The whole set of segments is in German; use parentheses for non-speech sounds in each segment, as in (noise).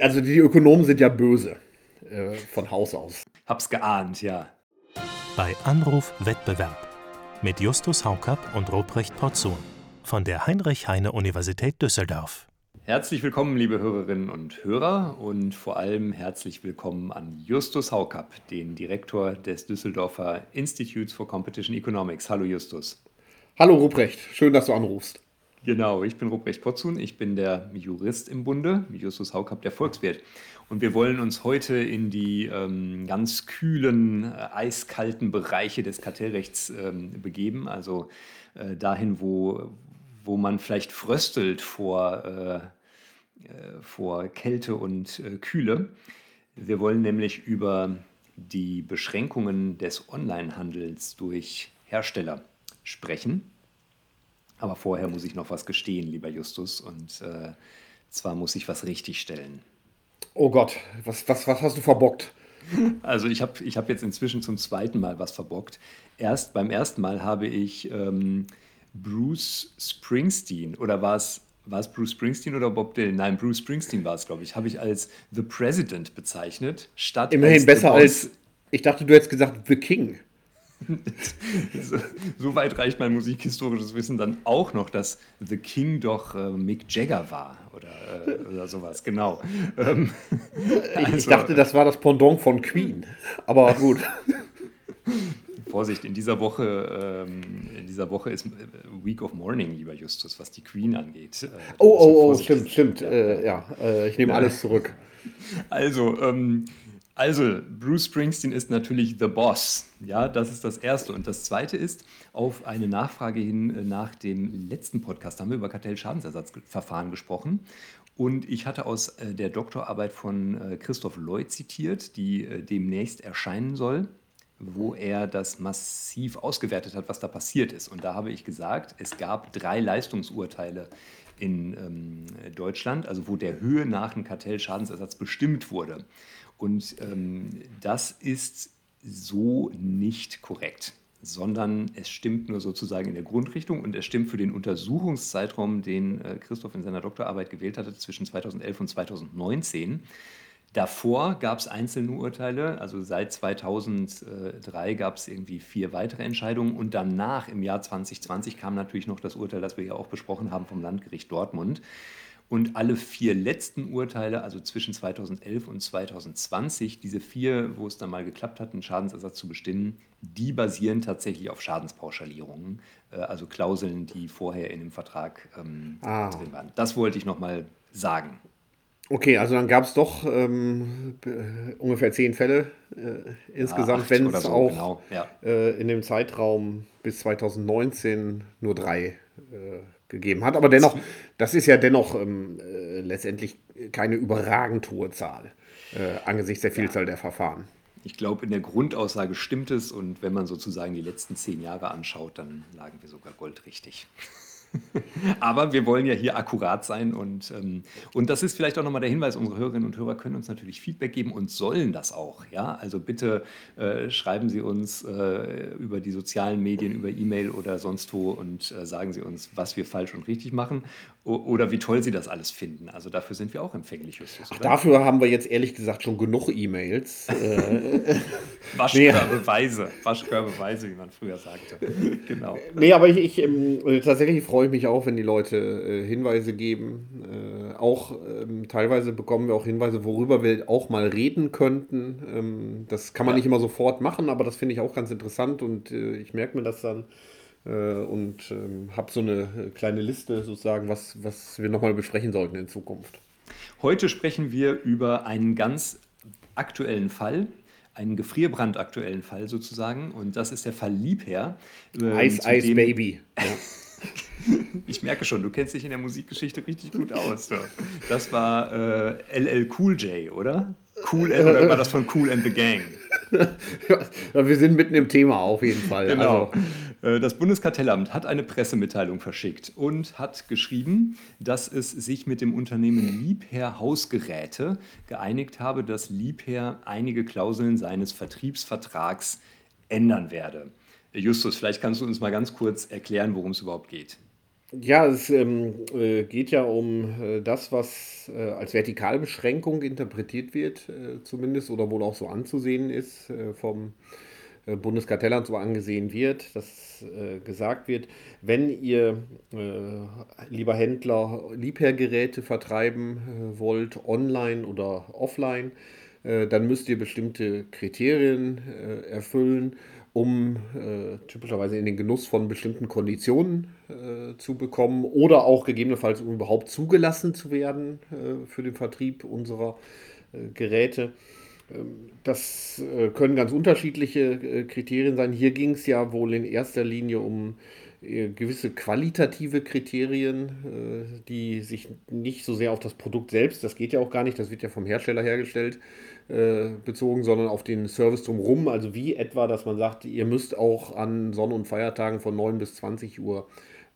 Also die Ökonomen sind ja böse äh, von Haus aus. Hab's geahnt, ja. Bei Anruf Wettbewerb mit Justus Haukapp und Ruprecht Porzun von der Heinrich-Heine-Universität Düsseldorf. Herzlich willkommen, liebe Hörerinnen und Hörer, und vor allem herzlich willkommen an Justus Haukapp, den Direktor des Düsseldorfer Institutes for Competition Economics. Hallo Justus. Hallo Ruprecht, schön, dass du anrufst. Genau, ich bin Ruprecht Potzun, ich bin der Jurist im Bunde, Justus Haukapp, der Volkswirt. Und wir wollen uns heute in die ähm, ganz kühlen, äh, eiskalten Bereiche des Kartellrechts ähm, begeben, also äh, dahin, wo, wo man vielleicht fröstelt vor, äh, äh vor Kälte und äh, Kühle. Wir wollen nämlich über die Beschränkungen des Onlinehandels durch Hersteller sprechen. Aber vorher muss ich noch was gestehen, lieber Justus, und äh, zwar muss ich was richtigstellen. Oh Gott, was, was, was hast du verbockt? (laughs) Also ich habe ich hab jetzt inzwischen zum zweiten Mal was verbockt. Erst beim ersten Mal habe ich ähm, Bruce Springsteen oder war es war es Bruce Springsteen oder Bob Dylan? Nein, Bruce Springsteen war es, glaube ich. Habe ich als The President bezeichnet, statt Immerhin als besser als. Ich dachte, du hättest gesagt The King. (laughs) so, weit reicht mein musikhistorisches Wissen dann auch noch, dass The King doch äh, Mick Jagger war oder, äh, oder sowas, genau. (laughs) Ähm, also, ich dachte, das war das Pendant von Queen, aber gut. (laughs) Vorsicht, in dieser Woche, ähm, in dieser Woche ist äh, Week of Mourning, lieber Justus, was die Queen angeht. Äh, oh, oh, oh, stimmt, stimmt. Ja, äh, ja äh, ich nehme ja. alles zurück. Also, ähm, also, Bruce Springsteen ist natürlich The Boss. Ja, das ist das Erste. Und das Zweite ist, auf eine Nachfrage hin äh, nach dem letzten Podcast haben wir über Kartellschadensersatzverfahren gesprochen. Und ich hatte aus äh, der Doktorarbeit von äh, Christoph Lloyd zitiert, die demnächst erscheinen soll, wo er das massiv ausgewertet hat, was da passiert ist. Und da habe ich gesagt, es gab drei Leistungsurteile in ähm, Deutschland, also wo der Höhe nach ein Kartellschadensersatz bestimmt wurde. Und ähm, das ist so nicht korrekt, sondern es stimmt nur sozusagen in der Grundrichtung und es stimmt für den Untersuchungszeitraum, den äh, Christoph in seiner Doktorarbeit gewählt hatte, zwischen 2011 und 2019. Davor gab es einzelne Urteile, also seit 2003 gab es irgendwie vier weitere Entscheidungen und danach im Jahr 2020 kam natürlich noch das Urteil, das wir ja auch besprochen haben vom Landgericht Dortmund. Und alle vier letzten Urteile, also zwischen 2011 und 2020, diese vier, wo es dann mal geklappt hat, einen Schadensersatz zu bestimmen, die basieren tatsächlich auf Schadenspauschalierungen, äh, also Klauseln, die vorher in dem Vertrag ähm, ah. drin waren. Das wollte ich nochmal sagen. Okay, also dann gab es doch ähm, ungefähr zehn Fälle äh, insgesamt, ja, wenn es so, auch genau. ja. äh, in dem Zeitraum bis 2019 nur drei äh, gegeben hat. Aber dennoch, das ist ja dennoch ähm, äh, letztendlich keine überragend hohe Zahl äh, angesichts der Vielzahl ja. der Verfahren. Ich glaube, in der Grundaussage stimmt es und wenn man sozusagen die letzten zehn Jahre anschaut, dann lagen wir sogar goldrichtig. (laughs) Aber wir wollen ja hier akkurat sein und, ähm, und das ist vielleicht auch nochmal der Hinweis, unsere Hörerinnen und Hörer können uns natürlich Feedback geben und sollen das auch. Ja? Also bitte äh, schreiben Sie uns äh, über die sozialen Medien, über E-Mail oder sonst wo und äh, sagen Sie uns, was wir falsch und richtig machen oder wie toll Sie das alles finden. Also dafür sind wir auch empfänglich, Justus. Ach, dafür haben wir jetzt ehrlich gesagt schon genug E-Mails. Äh, (laughs) Waschkörbeweise, Waschkörbeweise, wie man früher sagte. (laughs) genau. Nee, aber ich, ich ähm, tatsächlich freue ich mich auch, wenn die Leute äh, Hinweise geben. Äh, auch ähm, teilweise bekommen wir auch Hinweise, worüber wir auch mal reden könnten. Ähm, das kann man ja. nicht immer sofort machen, aber das finde ich auch ganz interessant und ich merke mir das dann und ähm, habe so eine kleine Liste sozusagen, was, was wir nochmal besprechen sollten in Zukunft. Heute sprechen wir über einen ganz aktuellen Fall, einen gefrierbrandaktuellen Fall sozusagen. Und das ist der Fall Liebherr. Ähm, Ice Ice Baby. (laughs) Ja. ich merke schon, du kennst dich in der Musikgeschichte richtig gut aus. Das war äh, LL Cool J, oder? Cool oder war das von Cool and the Gang? Wir sind mitten im Thema auf jeden Fall. Genau. Also. Äh, das Bundeskartellamt hat eine Pressemitteilung verschickt und hat geschrieben, dass es sich mit dem Unternehmen Liebherr Hausgeräte geeinigt habe, dass Liebherr einige Klauseln seines Vertriebsvertrags ändern werde. Justus, vielleicht kannst du uns mal ganz kurz erklären, worum es überhaupt geht. Ja, es ähm, äh, geht ja um äh, das, was äh, als Vertikalbeschränkung interpretiert wird, äh, zumindest, oder wohl auch so anzusehen ist, äh, vom äh, Bundeskartellamt so angesehen wird, dass gesagt wird, wenn ihr, lieber Händler, Liebherrgeräte vertreiben wollt, online oder offline, dann müsst ihr bestimmte Kriterien erfüllen, um äh, typischerweise in den Genuss von bestimmten Konditionen äh, zu bekommen oder auch gegebenenfalls, um überhaupt zugelassen zu werden äh, für den Vertrieb unserer äh, Geräte. Ähm, Das äh, können ganz unterschiedliche äh, Kriterien sein. Hier ging es ja wohl in erster Linie um gewisse qualitative Kriterien, die sich nicht so sehr auf das Produkt selbst, das geht ja auch gar nicht, das wird ja vom Hersteller hergestellt, äh, bezogen, sondern auf den Service drumherum. Also wie etwa, dass man sagt, ihr müsst auch an Sonn- und Feiertagen von 9 bis 20 Uhr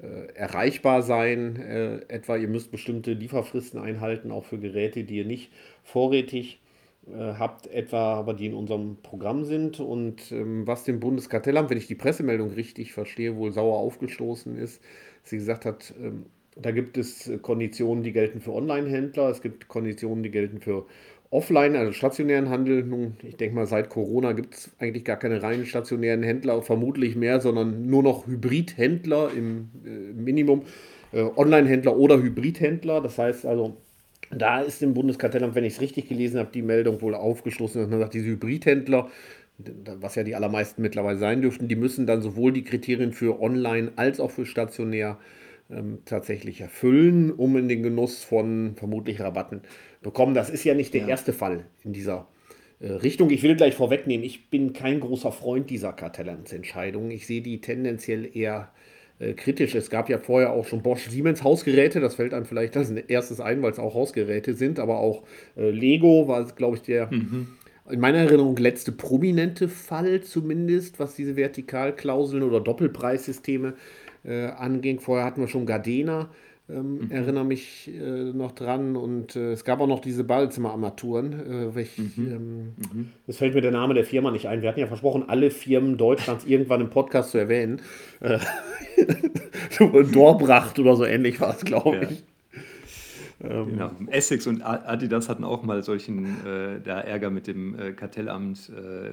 äh, erreichbar sein. Äh, etwa, ihr müsst bestimmte Lieferfristen einhalten, auch für Geräte, die ihr nicht vorrätig äh, habt, etwa aber die in unserem Programm sind. Und ähm, was dem Bundeskartellamt, wenn ich die Pressemeldung richtig verstehe, wohl sauer aufgestoßen ist, sie gesagt hat, ähm, da gibt es Konditionen, die gelten für Online-Händler, es gibt Konditionen, die gelten für Offline, also stationären Handel. Nun, ich denke mal, seit Corona gibt es eigentlich gar keine reinen stationären Händler, vermutlich mehr, sondern nur noch Hybridhändler im äh, Minimum. Äh, Online-Händler oder Hybridhändler. Das heißt also, da ist im Bundeskartellamt, wenn ich es richtig gelesen habe, die Meldung wohl aufgeschlossen, dass man sagt, diese Hybridhändler, was ja die allermeisten mittlerweile sein dürften, die müssen dann sowohl die Kriterien für online als auch für stationär ähm, tatsächlich erfüllen, um in den Genuss von vermutlich Rabatten bekommen. Das ist ja nicht der Ja. erste Fall in dieser äh, Richtung. Ich will gleich vorwegnehmen, ich bin kein großer Freund dieser Kartellamtsentscheidungen. Ich sehe die tendenziell eher äh, kritisch. Es gab ja vorher auch schon Bosch Siemens Hausgeräte, das fällt einem vielleicht als erstes ein, weil es auch Hausgeräte sind, aber auch äh, Lego war, glaube ich, der in meiner Erinnerung letzte prominente Fall zumindest, was diese Vertikalklauseln oder Doppelpreissysteme äh, anging. Vorher hatten wir schon Gardena, ähm, erinnere mich äh, noch dran. Und äh, es gab auch noch diese Badezimmerarmaturen. Äh, welch, ähm, Das fällt mir der Name der Firma nicht ein. Wir hatten ja versprochen, alle Firmen Deutschlands irgendwann im Podcast zu erwähnen. Äh, (laughs) Dorbracht oder so ähnlich war es, glaube Ja. Ich. Genau. Essex und Adidas hatten auch mal solchen äh, da Ärger mit dem äh, Kartellamt. Äh,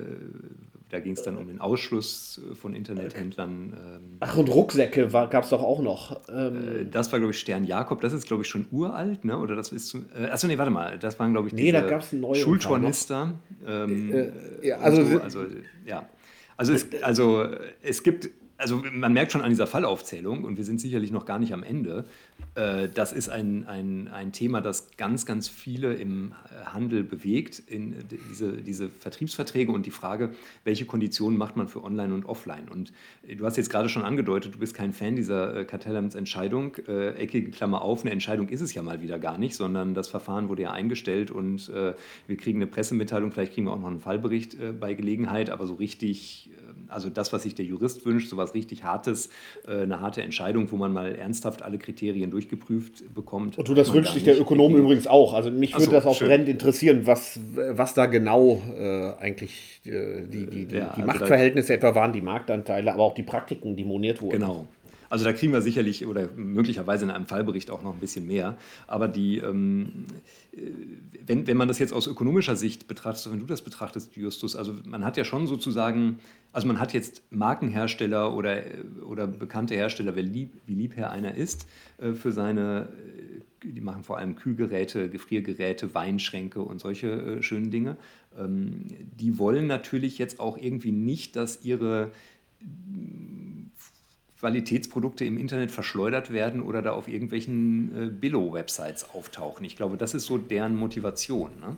da ging es dann um den Ausschluss äh, von Internethändlern. Ähm, Ach, und Rucksäcke gab es doch auch noch. Ähm, äh, das war, glaube ich, Stern Jakob. Das ist, glaube ich, schon uralt, ne? Oder das ist. Äh, achso, nee, warte mal. Das waren, glaube ich, Nee, da gab's neuen Schultornister. Ähm, Äh, ja, also- so, also, ja. Also es, also es gibt. Also man merkt schon an dieser Fallaufzählung, und wir sind sicherlich noch gar nicht am Ende, äh, das ist ein, ein, ein Thema, das ganz, ganz viele im äh, Handel bewegt, in äh, diese, diese Vertriebsverträge und die Frage, welche Konditionen macht man für Online und Offline. Und äh, du hast jetzt gerade schon angedeutet, du bist kein Fan dieser Kartellamtsentscheidung. Äh, eckige Klammer auf, eine Entscheidung ist es ja mal wieder gar nicht, sondern das Verfahren wurde ja eingestellt und äh, wir kriegen eine Pressemitteilung, vielleicht kriegen wir auch noch einen Fallbericht äh, bei Gelegenheit, aber so richtig, also das, was sich der Jurist wünscht, so was richtig Hartes, äh, eine harte Entscheidung, wo man mal ernsthaft alle Kriterien durchgeprüft bekommt. Und du, das wünscht sich der. Ökonom übrigens auch. Also mich Ach würde so, das auch schön. brennend interessieren, was, was da genau äh, eigentlich äh, die, die, die, Ja, die also Machtverhältnisse etwa waren, die Marktanteile, aber auch die Praktiken, die moniert wurden. Genau. Also da kriegen wir sicherlich oder möglicherweise in einem Fallbericht auch noch ein bisschen mehr. Aber die, ähm, äh, wenn, wenn man das jetzt aus ökonomischer Sicht betrachtet, wenn du das betrachtest, Justus, also man hat ja schon sozusagen, also man hat jetzt Markenhersteller oder, äh, oder bekannte Hersteller, wie, lieb, wie Liebherr einer ist, äh, für seine, äh, die machen vor allem Kühlgeräte, Gefriergeräte, Weinschränke und solche äh, schönen Dinge. Ähm, die wollen natürlich jetzt auch irgendwie nicht, dass ihre Qualitätsprodukte im Internet verschleudert werden oder da auf irgendwelchen äh, Billo-Websites auftauchen. Ich glaube, das ist so deren Motivation. Ne?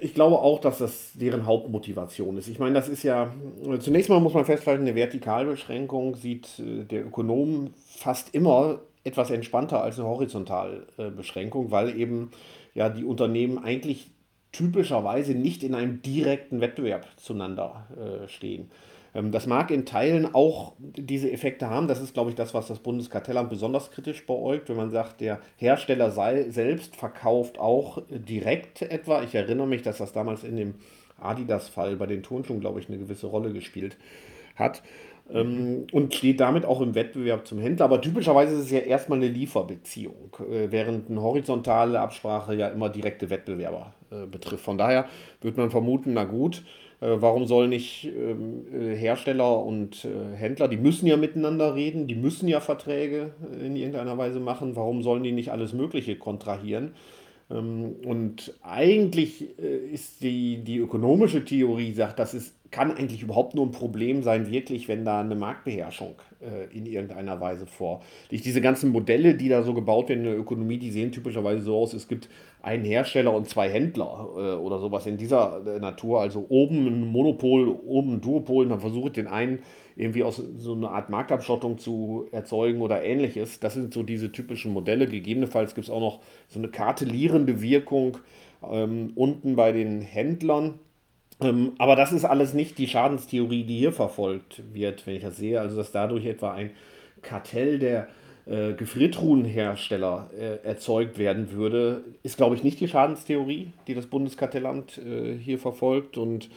Ich glaube auch, dass das deren Hauptmotivation ist. Ich meine, das ist ja, zunächst mal muss man festhalten, eine Vertikalbeschränkung sieht äh, der Ökonom fast immer etwas entspannter als eine Horizontalbeschränkung, weil eben ja die Unternehmen eigentlich typischerweise nicht in einem direkten Wettbewerb zueinander äh, stehen. Ähm, Das mag in Teilen auch diese Effekte haben. Das ist, glaube ich, das, was das Bundeskartellamt besonders kritisch beäugt, wenn man sagt, der Hersteller sei selbst verkauft auch direkt etwa. Ich erinnere mich, dass das damals in dem Adidas-Fall bei den Turnschuhen, glaube ich, eine gewisse Rolle gespielt hat. ähm, und steht damit auch im Wettbewerb zum Händler. Aber typischerweise ist es ja erstmal eine Lieferbeziehung, äh, während eine horizontale Absprache ja immer direkte Wettbewerber äh, betrifft. Von daher wird man vermuten, na gut, warum sollen nicht ähm, äh, Hersteller und äh, Händler, die müssen ja miteinander reden, die müssen ja Verträge in irgendeiner Weise machen, warum sollen die nicht alles Mögliche kontrahieren? Ähm, und eigentlich ist die, die ökonomische Theorie, sagt, das ist, kann eigentlich überhaupt nur ein Problem sein, wirklich, wenn da eine Marktbeherrschung in irgendeiner Weise vorliegt. Diese ganzen Modelle, die da so gebaut werden in der Ökonomie, die sehen typischerweise so aus, es gibt einen Hersteller und zwei Händler äh, oder sowas in dieser äh, Natur. Also oben ein Monopol, oben ein Duopol, und dann ich den einen irgendwie aus so einer Art Marktabschottung zu erzeugen oder ähnliches. Das sind so diese typischen Modelle. Gegebenenfalls gibt es auch noch so eine kartellierende Wirkung ähm, unten bei den Händlern. Ähm, aber das ist alles nicht die Schadenstheorie, die hier verfolgt wird, wenn ich das sehe. Also dass dadurch etwa ein Kartell der äh, Gefriertruhenhersteller äh, erzeugt werden würde, ist, glaube ich, nicht die Schadenstheorie, die das Bundeskartellamt äh, hier verfolgt. Und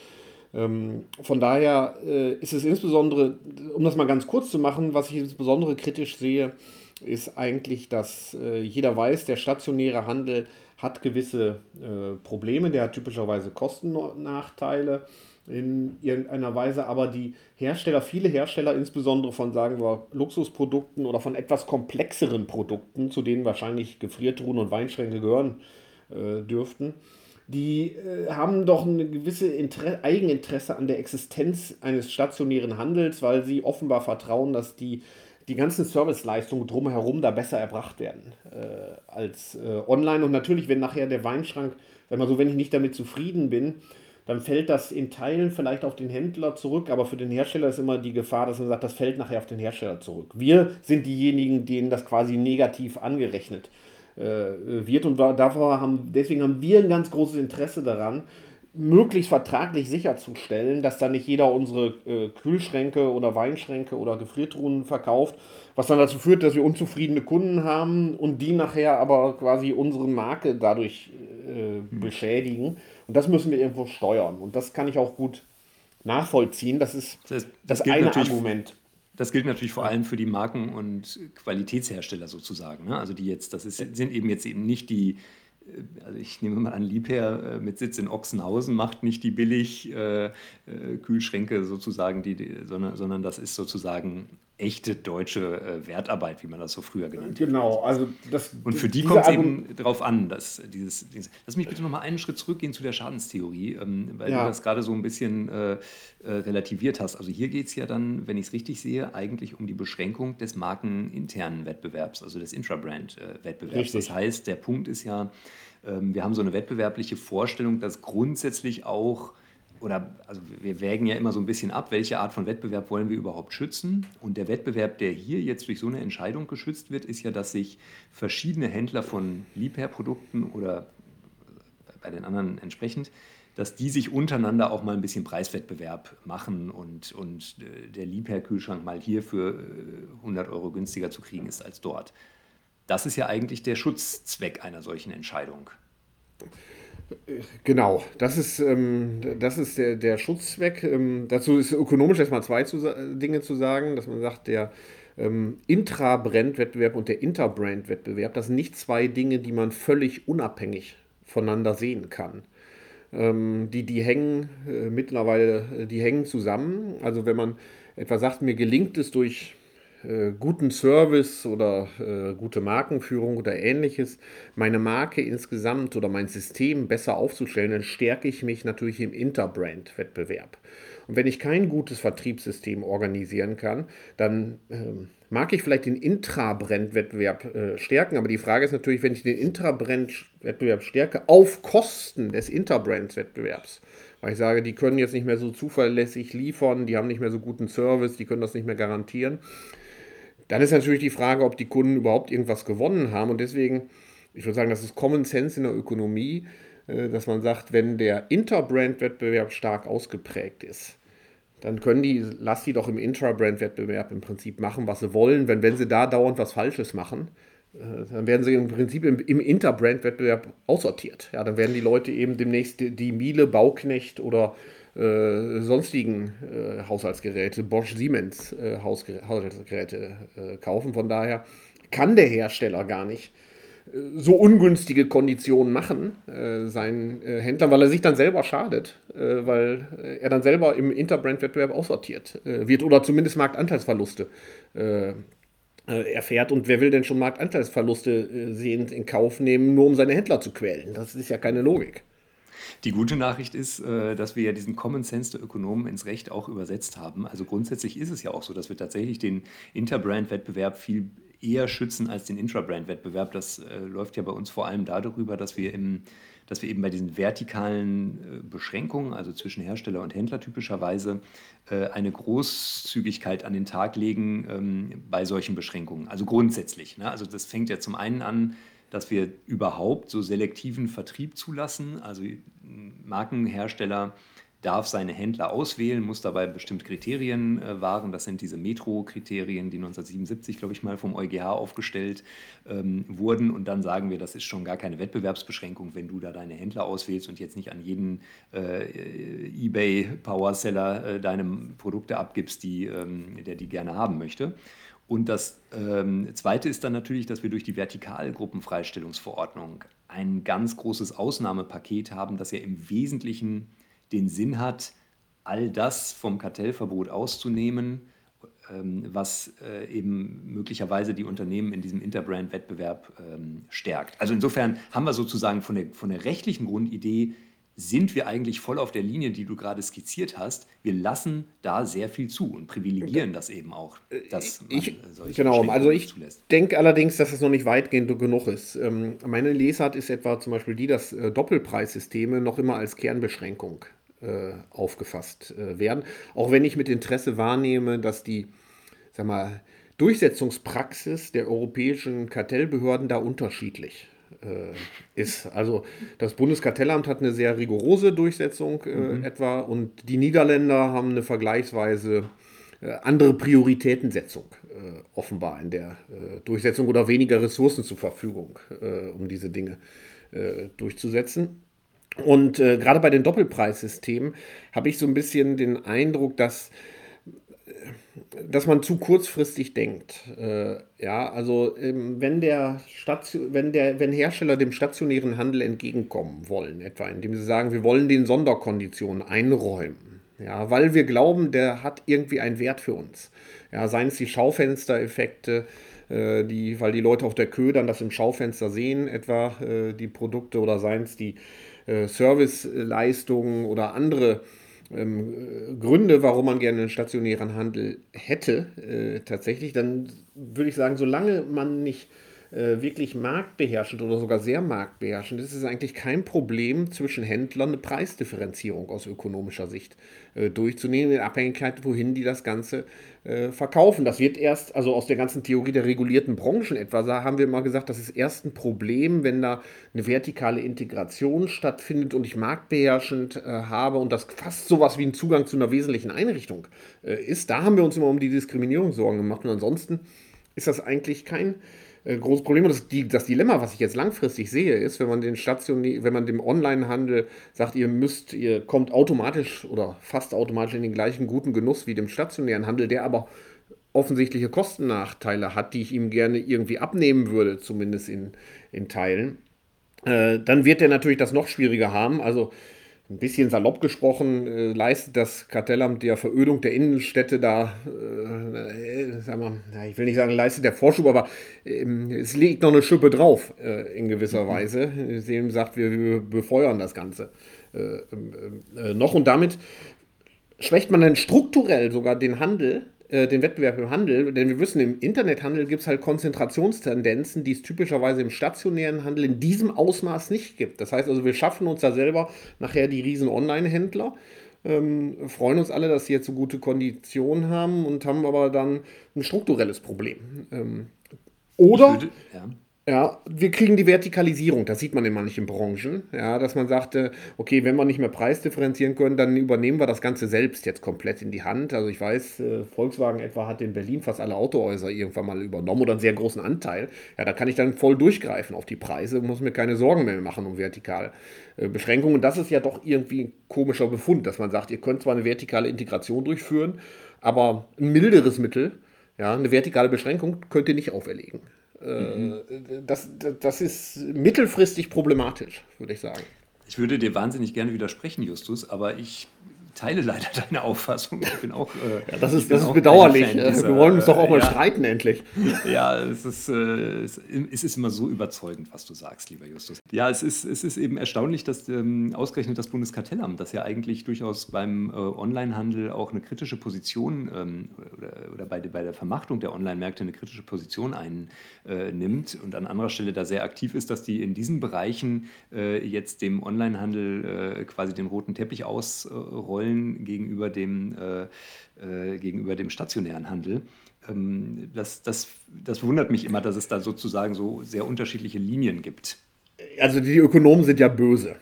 ähm, von daher äh, ist es insbesondere, um das mal ganz kurz zu machen, was ich insbesondere kritisch sehe, ist eigentlich, dass äh, jeder weiß, der stationäre Handel hat gewisse äh, Probleme, der hat typischerweise Kostennachteile in irgendeiner Weise, aber die Hersteller, viele Hersteller, insbesondere von, sagen wir, Luxusprodukten oder von etwas komplexeren Produkten, zu denen wahrscheinlich Gefriertruhen und Weinschränke gehören äh, dürften, die äh, haben doch ein gewisses Eigeninteresse an der Existenz eines stationären Handels, weil sie offenbar vertrauen, dass die, die ganzen Serviceleistungen drumherum da besser erbracht werden äh, als äh, online. Und natürlich, wenn nachher der Weinschrank, wenn man so, wenn ich nicht damit zufrieden bin, dann fällt das in Teilen vielleicht auf den Händler zurück, aber für den Hersteller ist immer die Gefahr, dass man sagt, das fällt nachher auf den Hersteller zurück. Wir sind diejenigen, denen das quasi negativ angerechnet äh, wird und davor haben, deswegen haben wir ein ganz großes Interesse daran, möglichst vertraglich sicherzustellen, dass da nicht jeder unsere äh, Kühlschränke oder Weinschränke oder Gefriertruhen verkauft, was dann dazu führt, dass wir unzufriedene Kunden haben und die nachher aber quasi unsere Marke dadurch äh, beschädigen. Und das müssen wir irgendwo steuern. Und das kann ich auch gut nachvollziehen. Das ist das, das, das eine Argument. Das gilt natürlich vor allem für die Marken- und Qualitätshersteller sozusagen. Ne? Also die jetzt, das ist, sind eben jetzt eben nicht die, äh, also ich nehme mal an, Liebherr äh, mit Sitz in Ochsenhausen macht nicht die billig äh, Kühlschränke sozusagen, die, sondern, sondern das ist sozusagen echte deutsche äh, Wertarbeit, wie man das so früher genannt hat. Genau, also das. Und für die kommt es eben darauf an, dass dieses, dieses. Lass mich bitte noch mal einen Schritt zurückgehen zu der Schadenstheorie, ähm, weil ja. du das gerade so ein bisschen äh, äh, relativiert hast. Also hier geht es ja dann, wenn ich es richtig sehe, eigentlich um die Beschränkung des markeninternen Wettbewerbs, also des Intrabrand-Wettbewerbs. Das heißt, der Punkt ist ja, ähm, wir haben so eine wettbewerbliche Vorstellung, dass grundsätzlich auch oder also wir wägen ja immer so ein bisschen ab, welche Art von Wettbewerb wollen wir überhaupt schützen. Und der Wettbewerb, der hier jetzt durch so eine Entscheidung geschützt wird, ist ja, dass sich verschiedene Händler von Liebherrprodukten oder bei den anderen entsprechend, dass die sich untereinander auch mal ein bisschen Preiswettbewerb machen und, und äh, der Liebherr-Kühlschrank mal hier für 100 äh, Euro günstiger zu kriegen ist als dort. Das ist ja eigentlich der Schutzzweck einer solchen Entscheidung. Genau, das ist, ähm, das ist der, der Schutzzweck. Ähm, dazu ist ökonomisch erstmal zwei zu, Dinge zu sagen, dass man sagt, der ähm, Intra-Brand-Wettbewerb und der Interbrand-Wettbewerb, das sind nicht zwei Dinge, die man völlig unabhängig voneinander sehen kann. Ähm, die, die hängen äh, mittlerweile, die hängen zusammen. Also wenn man etwa sagt, mir gelingt es durch äh, guten Service oder äh, gute Markenführung oder ähnliches, meine Marke insgesamt oder mein System besser aufzustellen, dann stärke ich mich natürlich im Interbrand-Wettbewerb. Und wenn ich kein gutes Vertriebssystem organisieren kann, dann äh, mag ich vielleicht den Intrabrand-Wettbewerb äh, stärken, aber die Frage ist natürlich, wenn ich den Intrabrand-Wettbewerb stärke, auf Kosten des Interbrand-Wettbewerbs, weil ich sage, die können jetzt nicht mehr so zuverlässig liefern, die haben nicht mehr so guten Service, die können das nicht mehr garantieren, dann ist natürlich die Frage, ob die Kunden überhaupt irgendwas gewonnen haben. Und deswegen, ich würde sagen, das ist Common Sense in der Ökonomie, äh, dass man sagt, wenn der Interbrand-Wettbewerb stark ausgeprägt ist, dann können die, lass die doch im Intrabrand-Wettbewerb im Prinzip machen, was sie wollen. Wenn, wenn sie da dauernd was Falsches machen, äh, dann werden sie im Prinzip im, im Interbrand-Wettbewerb aussortiert. Ja, dann werden die Leute eben demnächst die Miele, Bauknecht oder äh, sonstigen äh, Haushaltsgeräte, Bosch Siemens äh, Haushaltsgeräte äh, kaufen. Von daher kann der Hersteller gar nicht äh, so ungünstige Konditionen machen, seinen Händlern, weil er sich dann selber schadet, weil er dann selber im Interbrand-Wettbewerb aussortiert wird oder zumindest Marktanteilsverluste erfährt. Und wer will denn schon Marktanteilsverluste sehend in Kauf nehmen, nur um seine Händler zu quälen? Das ist ja keine Logik. Die gute Nachricht ist, äh, dass wir ja diesen Common Sense der Ökonomen ins Recht auch übersetzt haben. Also grundsätzlich ist es ja auch so, dass wir tatsächlich den Interbrand-Wettbewerb viel eher schützen als den Intrabrand-Wettbewerb. Das äh, läuft ja bei uns vor allem darüber, dass wir im dass wir eben bei diesen vertikalen äh, Beschränkungen, also zwischen Hersteller und Händler typischerweise, eine Großzügigkeit an den Tag legen ähm, bei solchen Beschränkungen. Also grundsätzlich. Ne? Also das fängt ja zum einen an dass wir überhaupt so selektiven Vertrieb zulassen. Also ein Markenhersteller darf seine Händler auswählen, muss dabei bestimmte Kriterien äh, wahren. Das sind diese Metro-Kriterien, die 1977, glaube ich, mal vom EuGH aufgestellt ähm, wurden. Und dann sagen wir, das ist schon gar keine Wettbewerbsbeschränkung, wenn du da deine Händler auswählst und jetzt nicht an jeden äh, eBay-Powerseller äh, deine Produkte abgibst, die, ähm, der die gerne haben möchte. Und das ähm, Zweite ist dann natürlich, dass wir durch die Vertikalgruppenfreistellungsverordnung ein ganz großes Ausnahmepaket haben, das ja im Wesentlichen den Sinn hat, all das vom Kartellverbot auszunehmen, ähm, was äh, eben möglicherweise die Unternehmen in diesem Interbrand-Wettbewerb ähm, stärkt. Also insofern haben wir sozusagen von der, von der rechtlichen Grundidee sind wir eigentlich voll auf der Linie, die du gerade skizziert hast. Wir lassen da sehr viel zu und privilegieren das eben auch, dass man ich, Genau, also ich denke allerdings, dass es noch nicht weitgehend genug ist. Ähm, meine Lesart ist etwa zum Beispiel die, dass äh, Doppelpreissysteme noch immer als Kernbeschränkung äh, aufgefasst äh, werden. Auch wenn ich mit Interesse wahrnehme, dass die, sag mal, Durchsetzungspraxis der europäischen Kartellbehörden da unterschiedlich äh, ist. Also das Bundeskartellamt hat eine sehr rigorose Durchsetzung äh, mhm. etwa und die Niederländer haben eine vergleichsweise äh, andere Prioritätensetzung äh, offenbar in der äh, Durchsetzung oder weniger Ressourcen zur Verfügung, äh, um diese Dinge durchzusetzen. Und gerade bei den Doppelpreissystemen habe ich so ein bisschen den Eindruck, dass dass man zu kurzfristig denkt. Äh, ja, also ähm, wenn der wenn der, wenn Hersteller dem stationären Handel entgegenkommen wollen, etwa indem sie sagen, wir wollen den Sonderkonditionen einräumen, ja, weil wir glauben, der hat irgendwie einen Wert für uns. Ja, seien es die Schaufenstereffekte, äh, die, weil die Leute auf der Kö dann das im Schaufenster sehen, etwa äh, die Produkte oder seien es die äh, Serviceleistungen oder andere ähm, Gründe, warum man gerne einen stationären Handel hätte, äh, tatsächlich, dann würde ich sagen, solange man nicht äh, wirklich marktbeherrschend oder sogar sehr marktbeherrschend ist, ist eigentlich kein Problem, zwischen Händlern eine Preisdifferenzierung aus ökonomischer Sicht äh, durchzunehmen, in Abhängigkeit, wohin die das Ganze äh, verkaufen. Das wird erst, also aus der ganzen Theorie der regulierten Branchen etwa, da haben wir mal gesagt, das ist erst ein Problem, wenn da eine vertikale Integration stattfindet und ich marktbeherrschend äh, habe und das fast sowas wie ein Zugang zu einer wesentlichen Einrichtung äh, ist. Da haben wir uns immer um die Diskriminierung Sorgen gemacht und ansonsten ist das eigentlich kein äh, großes Problem. Und das, die, das, Dilemma, was ich jetzt langfristig sehe, ist, wenn man den Station, wenn man dem Onlinehandel sagt, ihr müsst, ihr kommt automatisch oder fast automatisch in den gleichen guten Genuss wie dem stationären Handel, der aber offensichtliche Kostennachteile hat, die ich ihm gerne irgendwie abnehmen würde, zumindest in, in Teilen, äh, dann wird er natürlich das noch schwieriger haben. Also ein bisschen salopp gesprochen, äh, leistet das Kartellamt der Verödung der Innenstädte da, äh, sagen wir, ich will nicht sagen, leistet der Vorschub, aber äh, es liegt noch eine Schippe drauf äh, in gewisser mhm. Weise. Sie sagt, wir, wir, befeuern das Ganze äh, äh, noch und damit schwächt man dann strukturell sogar den Handel äh, den Wettbewerb im Handel, denn wir wissen, im Internethandel gibt es halt Konzentrationstendenzen, die es typischerweise im stationären Handel in diesem Ausmaß nicht gibt. Das heißt also, wir schaffen uns da selber nachher die riesen Online-Händler, ähm, freuen uns alle, dass sie jetzt so gute Konditionen haben und haben aber dann ein strukturelles Problem. Ähm, oder, würde, ja. Ja, wir kriegen die Vertikalisierung, das sieht man in manchen Branchen, ja, dass man sagte, okay, wenn wir nicht mehr preisdifferenzieren können, dann übernehmen wir das Ganze selbst jetzt komplett in die Hand. Also ich weiß, äh, Volkswagen etwa hat in Berlin fast alle Autohäuser irgendwann mal übernommen oder einen sehr großen Anteil. Ja, da kann ich dann voll durchgreifen auf die Preise, muss mir keine Sorgen mehr machen um Vertikalbeschränkungen. Und das ist ja doch irgendwie ein komischer Befund, dass man sagt, ihr könnt zwar eine vertikale Integration durchführen, aber ein milderes Mittel, ja, eine vertikale Beschränkung könnt ihr nicht auferlegen. Mhm. Das, das ist mittelfristig problematisch, würde ich sagen. Ich würde dir wahnsinnig gerne widersprechen, Justus, aber ich teile leider deine Auffassung. Ich bin auch. Äh, ja, das ist, das ist bedauerlich. Dieser, Wir wollen uns doch auch mal ja, streiten, endlich. (laughs) Ja, es ist, äh, es ist immer so überzeugend, was du sagst, lieber Justus. Ja, es ist, es ist eben erstaunlich, dass ähm, ausgerechnet das Bundeskartellamt, das ja eigentlich durchaus beim äh, Onlinehandel auch eine kritische Position ähm, oder, oder bei, bei der Vermachtung der Online-Märkte eine kritische Position einnimmt und an anderer Stelle da sehr aktiv ist, dass die in diesen Bereichen äh, jetzt dem Onlinehandel äh, quasi den roten Teppich ausrollen wollen gegenüber dem, äh, äh, gegenüber dem stationären Handel. Ähm, das, das, das wundert mich immer, dass es da sozusagen so sehr unterschiedliche Linien gibt. Also die Ökonomen sind ja böse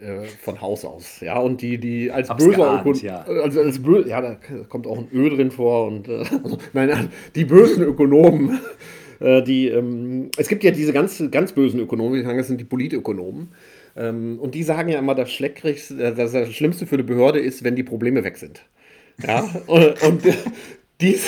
äh, von Haus aus, ja, und die, die als Hab's böse geahnt, ja. also als böse, ja, da kommt auch ein Ö drin vor und äh, (laughs) also, nein, die bösen Ökonomen, (laughs) äh, die, ähm, es gibt ja diese ganz, ganz bösen Ökonomen, die sagen, das sind die Politökonomen, ähm, und die sagen ja immer, das, äh, das, das Schlimmste für eine Behörde ist, wenn die Probleme weg sind. Ja, (laughs) und, und (laughs) dies,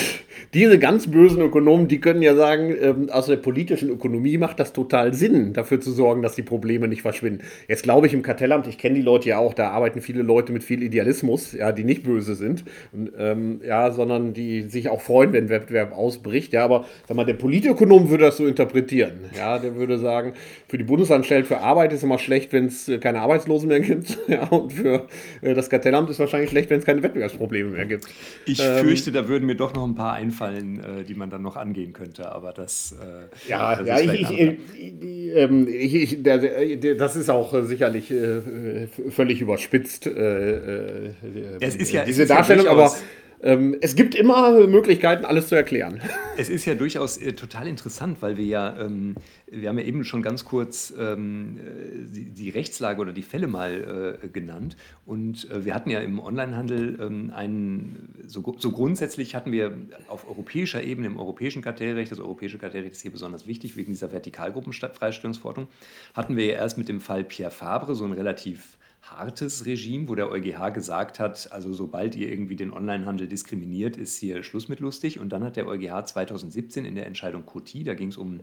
diese ganz bösen Ökonomen, die können ja sagen, ähm, aus der politischen Ökonomie macht das total Sinn, dafür zu sorgen, dass die Probleme nicht verschwinden. Jetzt glaube ich im Kartellamt, ich kenne die Leute ja auch, da arbeiten viele Leute mit viel Idealismus, ja, die nicht böse sind, und, ähm, ja, sondern die sich auch freuen, wenn Wettbewerb ausbricht. Ja, aber sag mal, der Politökonom würde das so interpretieren. Ja, der würde sagen, für die Bundesanstalt für Arbeit ist immer schlecht, wenn es äh, keine Arbeitslosen mehr gibt. (laughs) Ja, und für äh, das Kartellamt ist wahrscheinlich schlecht, wenn es keine Wettbewerbsprobleme mehr gibt. Ich ähm, fürchte, da würden mir doch noch ein paar einfallen, äh, die man dann noch angehen könnte, aber das. Äh, ja, das ja, ich, ich, ähm, ich, das ist auch sicherlich äh, völlig überspitzt. Äh, es ist ja diese Darstellung, aber es gibt immer Möglichkeiten, alles zu erklären. (laughs) Es ist ja durchaus äh, total interessant, weil wir ja, ähm, wir haben ja eben schon ganz kurz ähm, äh, die, die, Rechtslage oder die Fälle mal äh, genannt. Und äh, wir hatten ja im Onlinehandel ähm, einen, so, so, grundsätzlich hatten wir auf europäischer Ebene, im europäischen Kartellrecht, das europäische Kartellrecht ist hier besonders wichtig wegen dieser Vertikalgruppenfreistellungsverordnung, hatten wir ja erst mit dem Fall Pierre Fabre so ein relativ hartes Regime, wo der EuGH gesagt hat, also sobald ihr irgendwie den Onlinehandel diskriminiert, ist hier Schluss mit lustig. Und dann hat der EuGH 2017 in der Entscheidung Coty, da ging es um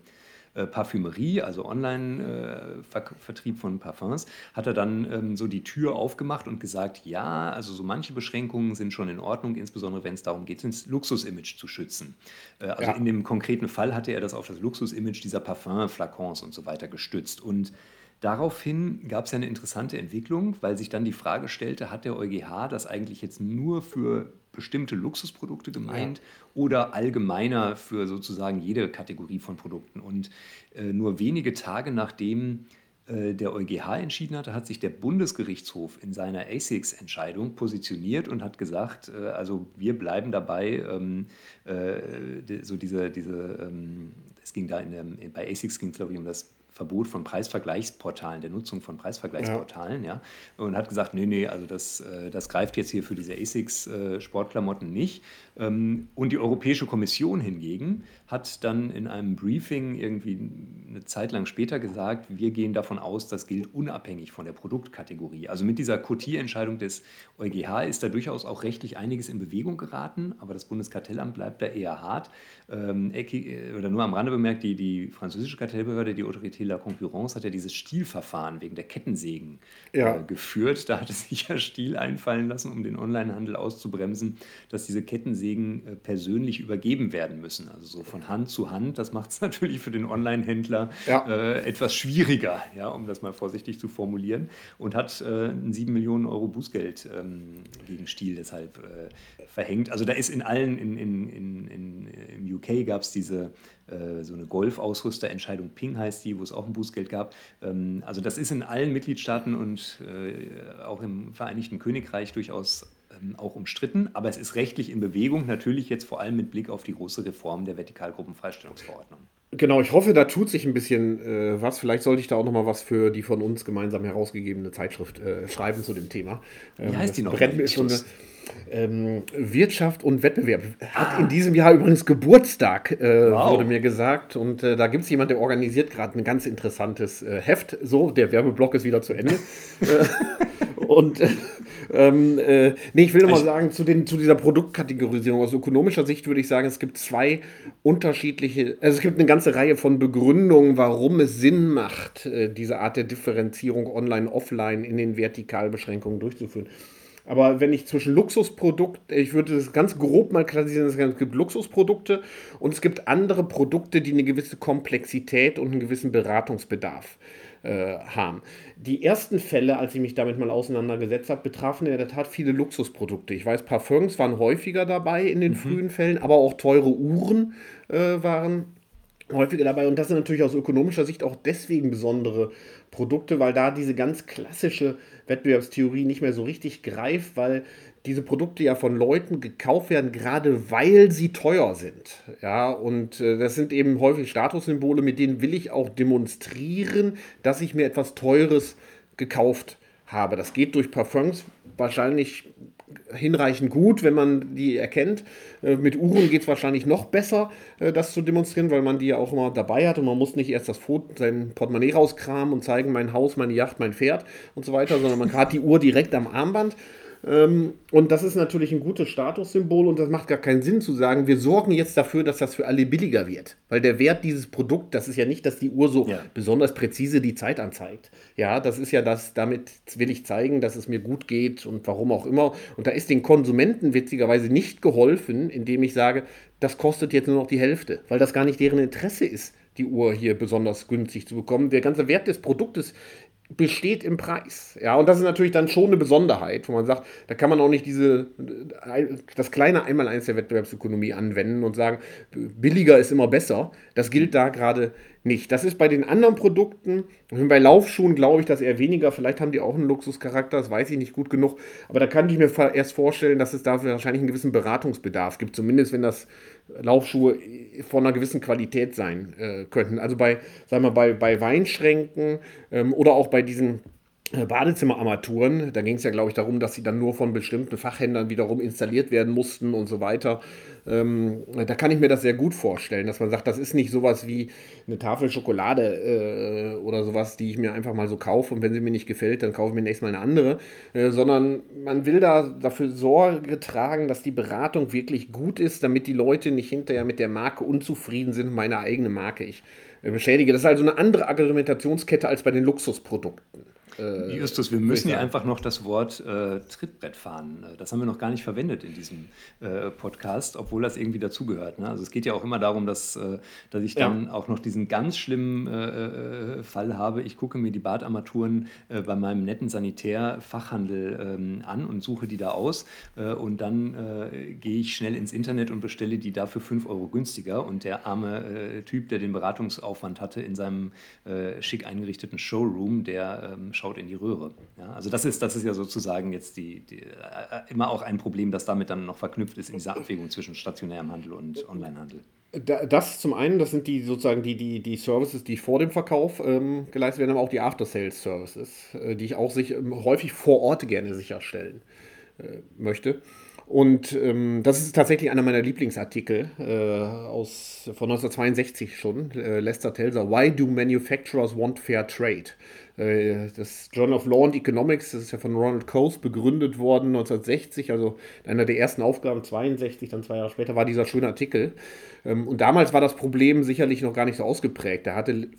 äh, Parfümerie, also Online-Vertrieb äh, von Parfums, hat er dann ähm, so die Tür aufgemacht und gesagt, ja, also so manche Beschränkungen sind schon in Ordnung, insbesondere wenn es darum geht, das Luxusimage zu schützen. Äh, also ja. in dem konkreten Fall hatte er das auf das Luxusimage dieser Parfum-Flakons und so weiter gestützt. Und Daraufhin gab es ja eine interessante Entwicklung, weil sich dann die Frage stellte, hat der EuGH das eigentlich jetzt nur für bestimmte Luxusprodukte gemeint ja. oder allgemeiner für sozusagen jede Kategorie von Produkten? Und äh, nur wenige Tage nachdem äh, der EuGH entschieden hatte, hat sich der Bundesgerichtshof in seiner ASICS-Entscheidung positioniert und hat gesagt, äh, also wir bleiben dabei, ähm, äh, so diese, diese ähm, es ging da in der, bei ASICS ging es glaube ich um das Verbot von Preisvergleichsportalen, der Nutzung von Preisvergleichsportalen, ja. ja und hat gesagt, nee, nee, also das, äh, das greift jetzt hier für diese ASICS-Sportklamotten äh, nicht. Ähm, und die Europäische Kommission hingegen hat dann in einem Briefing irgendwie eine Zeit lang später gesagt, wir gehen davon aus, das gilt unabhängig von der Produktkategorie. Also mit dieser Cotier-Entscheidung des EuGH ist da durchaus auch rechtlich einiges in Bewegung geraten, aber das Bundeskartellamt bleibt da eher hart. Ähm, äh, oder nur am Rande bemerkt, die, die französische Kartellbehörde, die Autorité la Concurrence, hat ja dieses Stilverfahren wegen der Kettensägen ja. äh, geführt. Da hat es sich ja Stil einfallen lassen, um den Onlinehandel auszubremsen, dass diese Kettensägen äh, persönlich übergeben werden müssen. Also so von Hand zu Hand. Das macht es (laughs) natürlich für den Online-Händler ja. äh, etwas schwieriger, ja, um das mal vorsichtig zu formulieren. Und hat äh, ein 7 Millionen Euro Bußgeld ähm, gegen Stil deshalb äh, verhängt. Also da ist in allen, in, in, in, in im UK gab es diese äh, so eine Golf-Ausrüsterentscheidung, Ping heißt die, wo es auch ein Bußgeld gab. Ähm, also das ist in allen Mitgliedstaaten und äh, auch im Vereinigten Königreich durchaus ähm, auch umstritten, aber es ist rechtlich in Bewegung, natürlich jetzt vor allem mit Blick auf die große Reform der Vertikalgruppenfreistellungsverordnung. Genau, ich hoffe, da tut sich ein bisschen äh, was. Vielleicht sollte ich da auch noch mal was für die von uns gemeinsam herausgegebene Zeitschrift äh, schreiben zu dem Thema. Ähm, Wie heißt die noch? Brennt mir schon eine, ähm, Wirtschaft und Wettbewerb. Hat ah. in diesem Jahr übrigens Geburtstag, äh, wow. wurde mir gesagt. Und äh, da gibt es jemand, der organisiert gerade ein ganz interessantes äh, Heft. So, der Werbeblock ist wieder zu Ende. (laughs) Und äh, ähm, äh, nee, ich will noch mal sagen, zu, den, zu dieser Produktkategorisierung aus ökonomischer Sicht würde ich sagen, es gibt zwei unterschiedliche, also es gibt eine ganze Reihe von Begründungen, warum es Sinn macht, äh, diese Art der Differenzierung online, offline in den Vertikalbeschränkungen durchzuführen. Aber wenn ich zwischen Luxusprodukt, ich würde das ganz grob mal klassifizieren, es gibt Luxusprodukte und es gibt andere Produkte, die eine gewisse Komplexität und einen gewissen Beratungsbedarf äh, haben. Die ersten Fälle, als ich mich damit mal auseinandergesetzt habe, betrafen in der Tat viele Luxusprodukte. Ich weiß, Parfums waren häufiger dabei in den mhm. frühen Fällen, aber auch teure Uhren äh, waren häufiger dabei. Und das sind natürlich aus ökonomischer Sicht auch deswegen besondere Produkte, weil da diese ganz klassische Wettbewerbstheorie nicht mehr so richtig greift, weil diese Produkte ja von Leuten gekauft werden, gerade weil sie teuer sind. Ja, und äh, das sind eben häufig Statussymbole, mit denen will ich auch demonstrieren, dass ich mir etwas Teures gekauft habe. Das geht durch Parfums wahrscheinlich hinreichend gut, wenn man die erkennt. Äh, mit Uhren geht es wahrscheinlich noch besser, äh, das zu demonstrieren, weil man die ja auch immer dabei hat und man muss nicht erst das Foto, sein Portemonnaie rauskramen und zeigen, mein Haus, meine Yacht, mein Pferd und so weiter, sondern man hat die Uhr direkt am Armband. Ähm, und das ist natürlich ein gutes Statussymbol und das macht gar keinen Sinn zu sagen, wir sorgen jetzt dafür, dass das für alle billiger wird. Weil der Wert dieses Produkts, das ist ja nicht, dass die Uhr so ja. besonders präzise die Zeit anzeigt. Ja, das ist ja das, damit will ich zeigen, dass es mir gut geht und warum auch immer. Und da ist den Konsumenten witzigerweise nicht geholfen, indem ich sage, das kostet jetzt nur noch die Hälfte, weil das gar nicht deren Interesse ist die Uhr hier besonders günstig zu bekommen. Der ganze Wert des Produktes besteht im Preis. Ja, und das ist natürlich dann schon eine Besonderheit, wo man sagt, da kann man auch nicht diese, das kleine Einmaleins der Wettbewerbsökonomie anwenden und sagen, billiger ist immer besser. Das gilt da gerade nicht. Das ist bei den anderen Produkten, bei Laufschuhen glaube ich das eher weniger, vielleicht haben die auch einen Luxuscharakter, das weiß ich nicht gut genug, aber da kann ich mir erst vorstellen, dass es da wahrscheinlich einen gewissen Beratungsbedarf gibt, zumindest wenn das Laufschuhe von einer gewissen Qualität sein äh, könnten. Also bei, sagen wir, bei, bei Weinschränken ähm, oder auch bei diesen äh, Badezimmerarmaturen, da ging es ja, glaube ich, darum, dass sie dann nur von bestimmten Fachhändlern wiederum installiert werden mussten und so weiter. Ähm, da kann ich mir das sehr gut vorstellen, dass man sagt, das ist nicht sowas wie eine Tafel Schokolade äh, oder sowas, die ich mir einfach mal so kaufe und wenn sie mir nicht gefällt, dann kaufe ich mir nächstes Mal eine andere, äh, sondern man will da dafür Sorge tragen, dass die Beratung wirklich gut ist, damit die Leute nicht hinterher mit der Marke unzufrieden sind, meine eigene Marke ich äh, beschädige. Das ist also eine andere Argumentationskette als bei den Luxusprodukten. Äh, Justus, wir müssen ja einfach noch das Wort äh, Trittbrett fahren. Äh, das haben wir noch gar nicht verwendet in diesem äh, Podcast, obwohl das irgendwie dazugehört. Ne? Also es geht ja auch immer darum, dass, äh, dass ich dann ja. auch noch diesen ganz schlimmen äh, Fall habe. Ich gucke mir die Badarmaturen bei meinem netten Sanitärfachhandel ähm, an und suche die da aus. und dann gehe ich schnell ins Internet und bestelle die dafür 5 Euro günstiger. Und der arme Typ, der den Beratungsaufwand hatte in seinem schick eingerichteten Showroom, der ähm, schaut in die Röhre. Ja, also das ist, das ist ja sozusagen jetzt die, die, äh, immer auch ein Problem, das damit dann noch verknüpft ist in dieser Abwägung zwischen stationärem Handel und Onlinehandel. Das zum einen, das sind die sozusagen die, die, die Services, die vor dem Verkauf ähm, geleistet werden, aber auch die After-Sales-Services, äh, die ich auch sich ähm, häufig vor Ort gerne sicherstellen äh, möchte. Und ähm, das ist tatsächlich einer meiner Lieblingsartikel äh, aus, von 1962 schon, äh, Lester Telser, Why do manufacturers want fair trade? Äh, das Journal of Law and Economics, das ist ja von Ronald Coase begründet worden 1960, also einer der ersten Aufgaben 62, dann zwei Jahre später war dieser schöne Artikel. Ähm, und damals war das Problem sicherlich noch gar nicht so ausgeprägt. Da hatte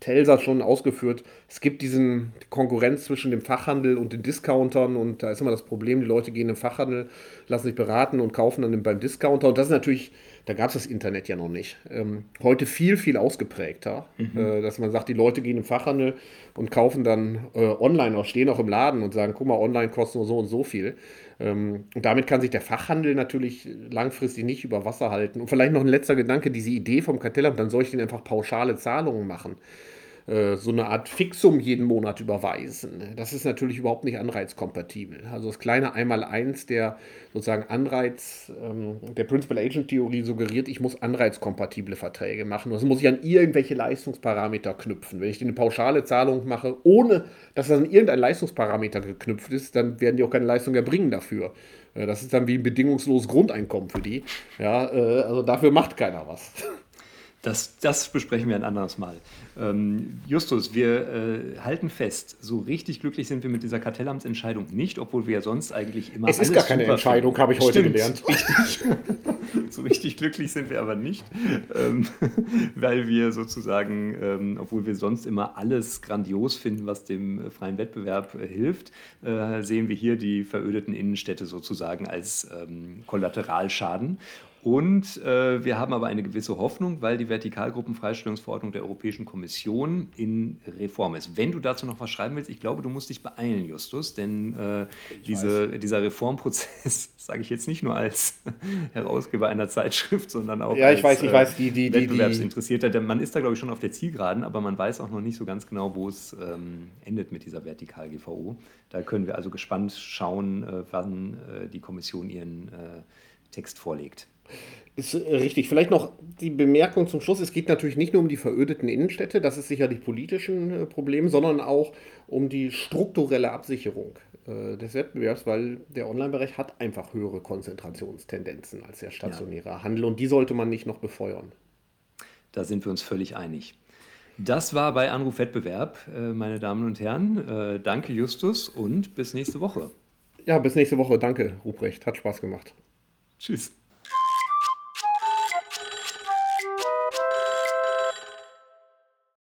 Telsa schon ausgeführt, es gibt diesen Konkurrenz zwischen dem Fachhandel und den Discountern und da ist immer das Problem, die Leute gehen im Fachhandel, lassen sich beraten und kaufen dann beim Discounter und das ist natürlich da gab es das Internet ja noch nicht. Ähm, heute viel, viel ausgeprägter, mhm. äh, dass man sagt, die Leute gehen im Fachhandel und kaufen dann äh, online auch, stehen auch im Laden und sagen, guck mal, online kostet nur so und so viel. Ähm, und damit kann sich der Fachhandel natürlich langfristig nicht über Wasser halten. Und vielleicht noch ein letzter Gedanke, diese Idee vom Kartellamt, dann soll ich den einfach pauschale Zahlungen machen. Äh, so eine Art Fixum jeden Monat überweisen. Das ist natürlich überhaupt nicht anreizkompatibel. Also das kleine Einmaleins der sozusagen Anreiz, ähm, der Principal-Agent-Theorie suggeriert, ich muss anreizkompatible Verträge machen. Das muss ich an irgendwelche Leistungsparameter knüpfen. Wenn ich eine pauschale Zahlung mache, ohne dass das an irgendein Leistungsparameter geknüpft ist, dann werden die auch keine Leistung erbringen dafür. Äh, das ist dann wie ein bedingungsloses Grundeinkommen für die. Ja, äh, also dafür macht keiner was. (laughs) Das, das besprechen wir ein anderes Mal. Ähm, Justus, wir äh, halten fest, so richtig glücklich sind wir mit dieser Kartellamtsentscheidung nicht, obwohl wir ja sonst eigentlich immer. Es ist gar keine Entscheidung, habe ich heute Stimmt, gelernt. Richtig. (laughs) so richtig glücklich sind wir aber nicht, ähm, (laughs) weil wir sozusagen, ähm, obwohl wir sonst immer alles grandios finden, was dem äh, freien Wettbewerb äh, hilft, äh, sehen wir hier die verödeten Innenstädte sozusagen als ähm, Kollateralschaden. Und äh, wir haben aber eine gewisse Hoffnung, weil die Vertikalgruppenfreistellungsverordnung der Europäischen Kommission in Reform ist. Wenn du dazu noch was schreiben willst, ich glaube, du musst dich beeilen, Justus, denn äh, diese, dieser Reformprozess, (laughs) sage ich jetzt nicht nur als (laughs) Herausgeber einer Zeitschrift, sondern auch ja, als ich weiß, ich weiß, die, die, Wettbewerbsinteressierter. Denn man ist da, glaube ich, schon auf der Zielgeraden, aber man weiß auch noch nicht so ganz genau, wo es ähm, endet mit dieser Vertikal-GVO. Da können wir also gespannt schauen, äh, wann äh, die Kommission ihren äh, Text vorlegt. Ist äh, richtig. Vielleicht noch die Bemerkung zum Schluss. Es geht natürlich nicht nur um die verödeten Innenstädte, das ist sicherlich politischen äh, Problem, sondern auch um die strukturelle Absicherung äh, des Wettbewerbs, weil der Online-Bereich hat einfach höhere Konzentrationstendenzen als der stationäre ja. Handel und die sollte man nicht noch befeuern. Da sind wir uns völlig einig. Das war bei Anruf Wettbewerb, meine Damen und Herren. Danke, Justus, und bis nächste Woche. Ja, bis nächste Woche. Danke, Ruprecht. Hat Spaß gemacht. Tschüss.